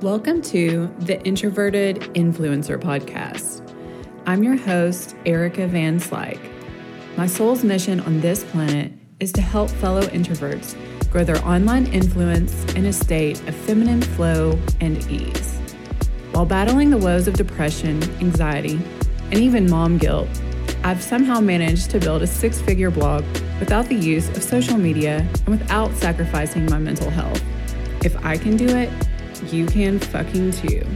Welcome to the Introverted Influencer Podcast. I'm your host, Erica Van Slyke. My soul's mission on this planet is to help fellow introverts grow their online influence in a state of feminine flow and ease. While battling the woes of depression, anxiety, and even mom guilt, I've somehow managed to build a six figure blog without the use of social media and without sacrificing my mental health. If I can do it, you can fucking too.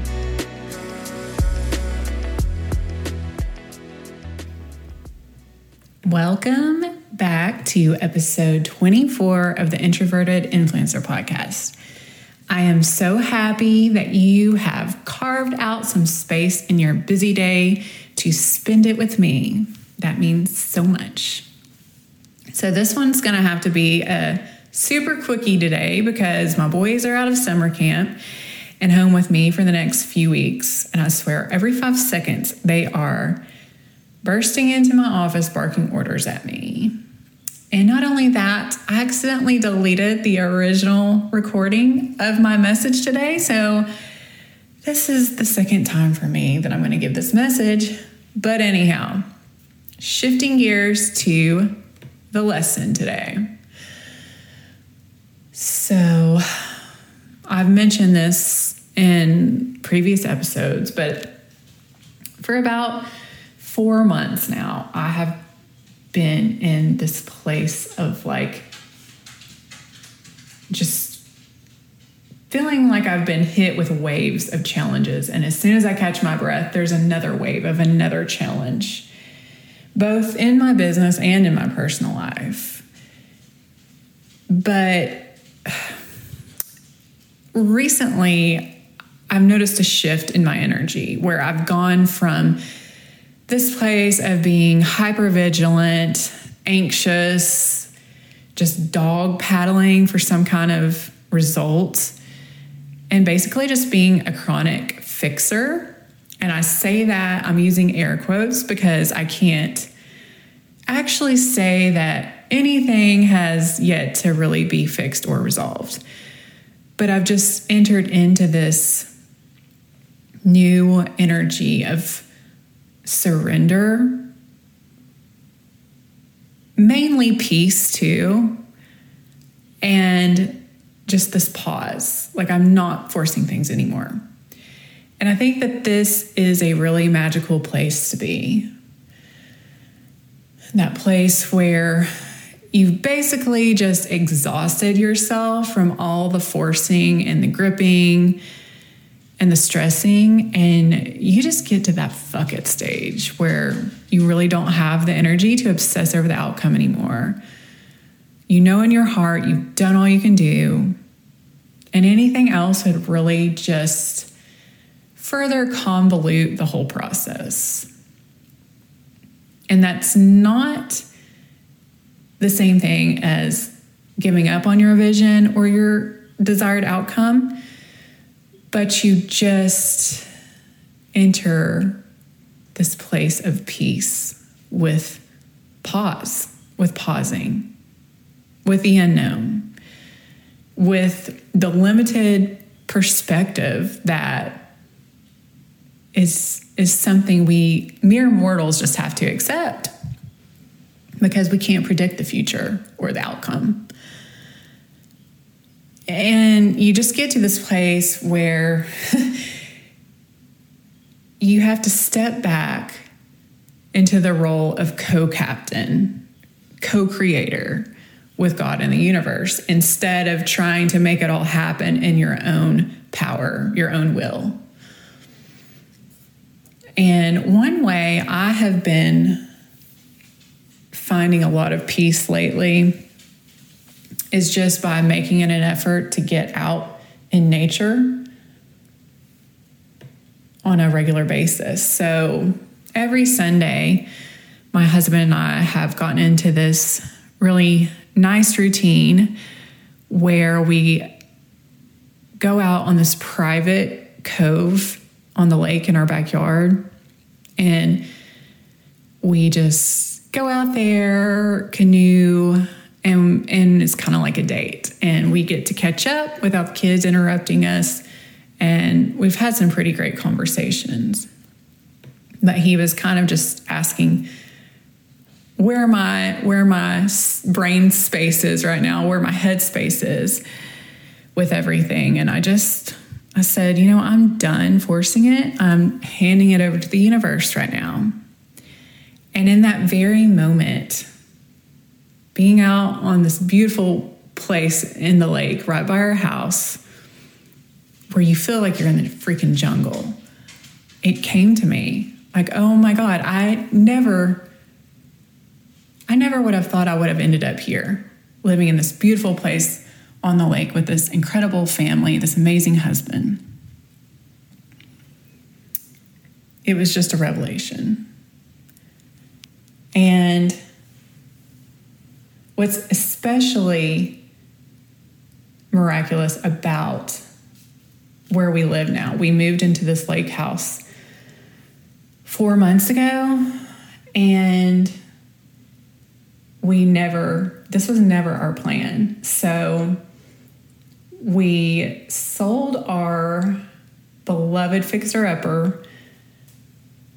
Welcome back to episode 24 of the Introverted Influencer Podcast. I am so happy that you have carved out some space in your busy day to spend it with me. That means so much. So, this one's gonna have to be a super quickie today because my boys are out of summer camp and home with me for the next few weeks. And I swear, every five seconds, they are bursting into my office barking orders at me. And not only that, I accidentally deleted the original recording of my message today. So, this is the second time for me that I'm going to give this message. But, anyhow, shifting gears to the lesson today. So, I've mentioned this in previous episodes, but for about four months now, I have been in this place of like just feeling like I've been hit with waves of challenges. And as soon as I catch my breath, there's another wave of another challenge, both in my business and in my personal life. But recently, I've noticed a shift in my energy where I've gone from this place of being hyper vigilant, anxious, just dog paddling for some kind of result, and basically just being a chronic fixer. And I say that I'm using air quotes because I can't actually say that anything has yet to really be fixed or resolved. But I've just entered into this new energy of surrender, mainly peace too, and just this pause. Like I'm not forcing things anymore. And I think that this is a really magical place to be. That place where you've basically just exhausted yourself from all the forcing and the gripping and the stressing and you just get to that fuck it stage where you really don't have the energy to obsess over the outcome anymore. You know in your heart you've done all you can do and anything else would really just further convolute the whole process. And that's not the same thing as giving up on your vision or your desired outcome but you just enter this place of peace with pause, with pausing, with the unknown, with the limited perspective that is is something we mere mortals just have to accept because we can't predict the future or the outcome. And you just get to this place where you have to step back into the role of co captain, co creator with God and the universe instead of trying to make it all happen in your own power, your own will. And one way I have been finding a lot of peace lately is just by making it an effort to get out in nature on a regular basis. So every Sunday, my husband and I have gotten into this really nice routine where we go out on this private cove on the lake in our backyard and we just go out there, canoe, and and it's kind of like a date and we get to catch up without kids interrupting us And we've had some pretty great conversations. But he was kind of just asking where my where my brain space is right now, where my head space is with everything. And I just I said, you know, I'm done forcing it. I'm handing it over to the universe right now. And in that very moment, being out on this beautiful place in the lake right by our house where you feel like you're in the freaking jungle, it came to me like, oh my God, I never, I never would have thought I would have ended up here living in this beautiful place on the lake with this incredible family, this amazing husband. It was just a revelation. And what's especially miraculous about where we live now, we moved into this lake house four months ago, and we never, this was never our plan. So we sold our beloved fixer upper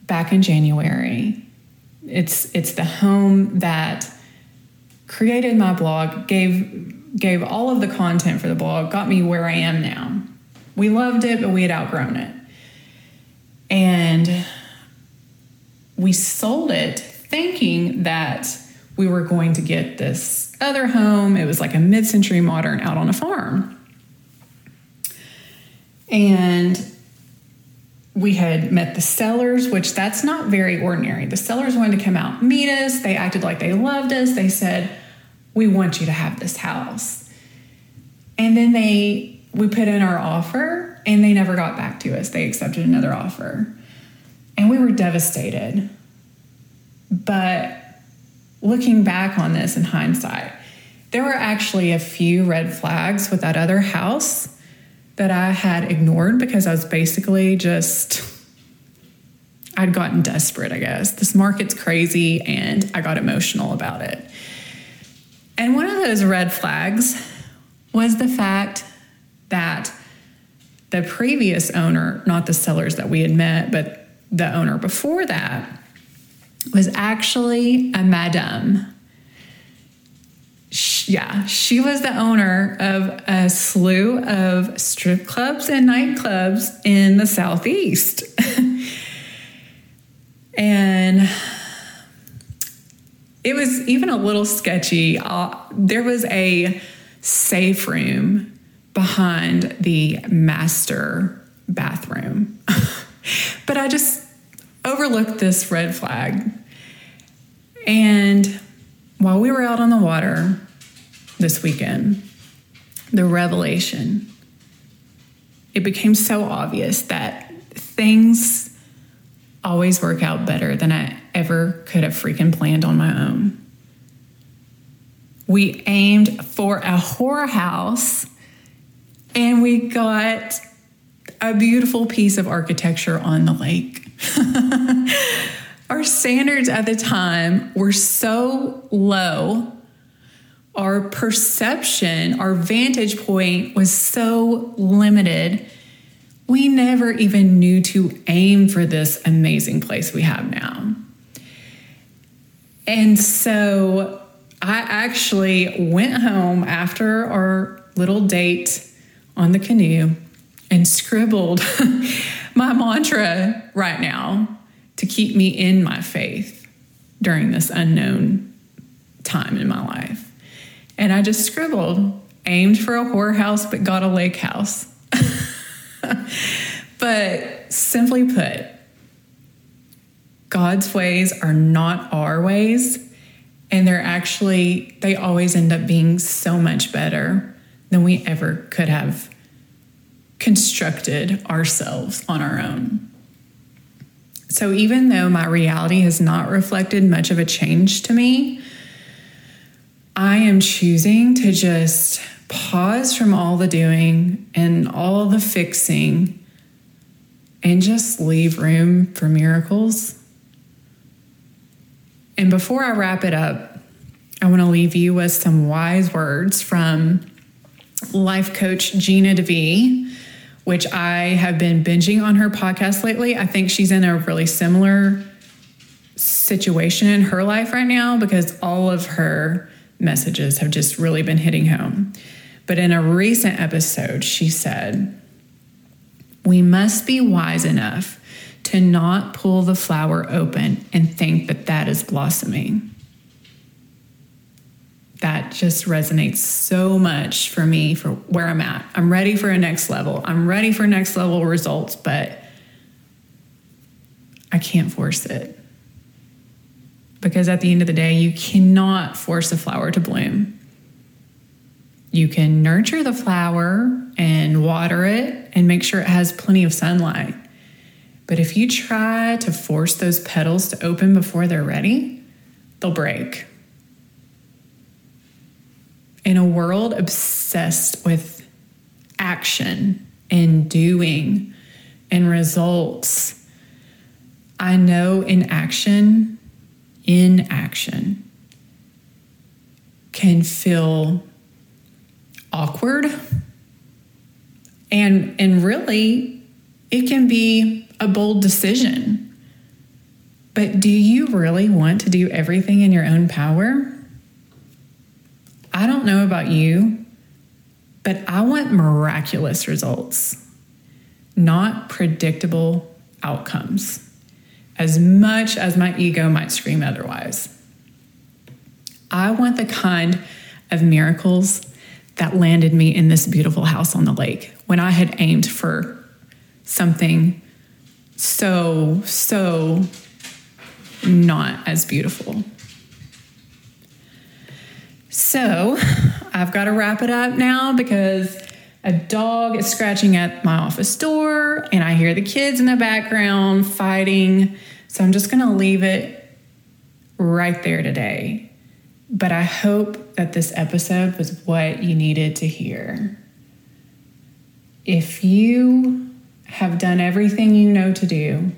back in January it's it's the home that created my blog, gave gave all of the content for the blog, got me where I am now. We loved it, but we had outgrown it. And we sold it thinking that we were going to get this other home. It was like a mid century modern out on a farm. And we had met the sellers, which that's not very ordinary. The sellers wanted to come out meet us. They acted like they loved us. They said, "We want you to have this house." And then they we put in our offer and they never got back to us. They accepted another offer. And we were devastated. But looking back on this in hindsight, there were actually a few red flags with that other house that I had ignored because I was basically just, I'd gotten desperate, I guess. This market's crazy and I got emotional about it. And one of those red flags was the fact that the previous owner, not the sellers that we had met, but the owner before that, was actually a madame yeah, she was the owner of a slew of strip clubs and nightclubs in the Southeast. and it was even a little sketchy. Uh, there was a safe room behind the master bathroom. but I just overlooked this red flag. And while we were out on the water this weekend, the revelation, it became so obvious that things always work out better than I ever could have freaking planned on my own. We aimed for a whorehouse and we got a beautiful piece of architecture on the lake. our standards at the time were so low. Our perception, our vantage point was so limited. We never even knew to aim for this amazing place we have now. And so I actually went home after our little date on the canoe and scribbled my mantra right now to keep me in my faith during this unknown time in my life. And I just scribbled, aimed for a whorehouse, but got a lake house. But simply put, God's ways are not our ways. And they're actually, they always end up being so much better than we ever could have constructed ourselves on our own. So even though my reality has not reflected much of a change to me, I am choosing to just pause from all the doing and all the fixing and just leave room for miracles. And before I wrap it up, I want to leave you with some wise words from life coach Gina DeVee which I have been binging on her podcast lately. I think she's in a really similar situation in her life right now because all of her messages have just really been hitting home. But in a recent episode, she said, We must be wise enough to not pull the flower open and think that that is blossoming. That just resonates so much for me for where I'm at. I'm ready for a next level. I'm ready for next level results, but I can't force it. Because at the end of the day, you cannot force a flower to bloom. You can nurture the flower and water it and make sure it has plenty of sunlight. But if you try to force those petals to open before they're ready, they'll break. In a world obsessed with action and doing and results, I know in action, in action, can feel awkward and and really it can be a bold decision. But do you really want to do everything in your own power? I don't know about you but i want miraculous results not predictable outcomes as much as my ego might scream otherwise. I want the kind of miracles that landed me in this beautiful house on the lake when I had aimed for something so, so not as beautiful. So I've got to wrap it up now because a dog is scratching at my office door and I hear the kids in the background fighting. So I'm just going to leave it right there today. But I hope that this episode was what you needed to hear. If you have done everything you know to do,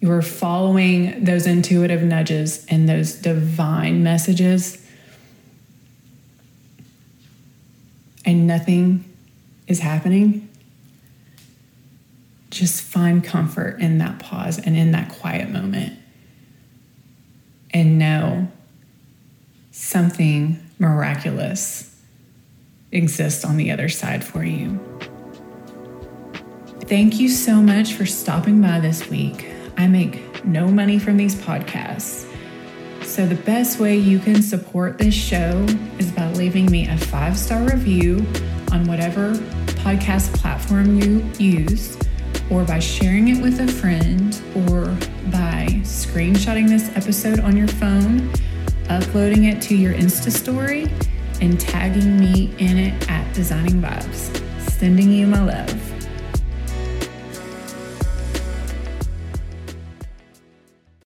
you are following those intuitive nudges and those divine messages, and nothing is happening, just find comfort in that pause and in that quiet moment. And know something miraculous exists on the other side for you. Thank you so much for stopping by this week. I make no money from these podcasts. So, the best way you can support this show is by leaving me a five star review on whatever podcast platform you use, or by sharing it with a friend, or by screenshotting this episode on your phone uploading it to your Insta story, and tagging me in it at Designing Vibes. Sending you my love.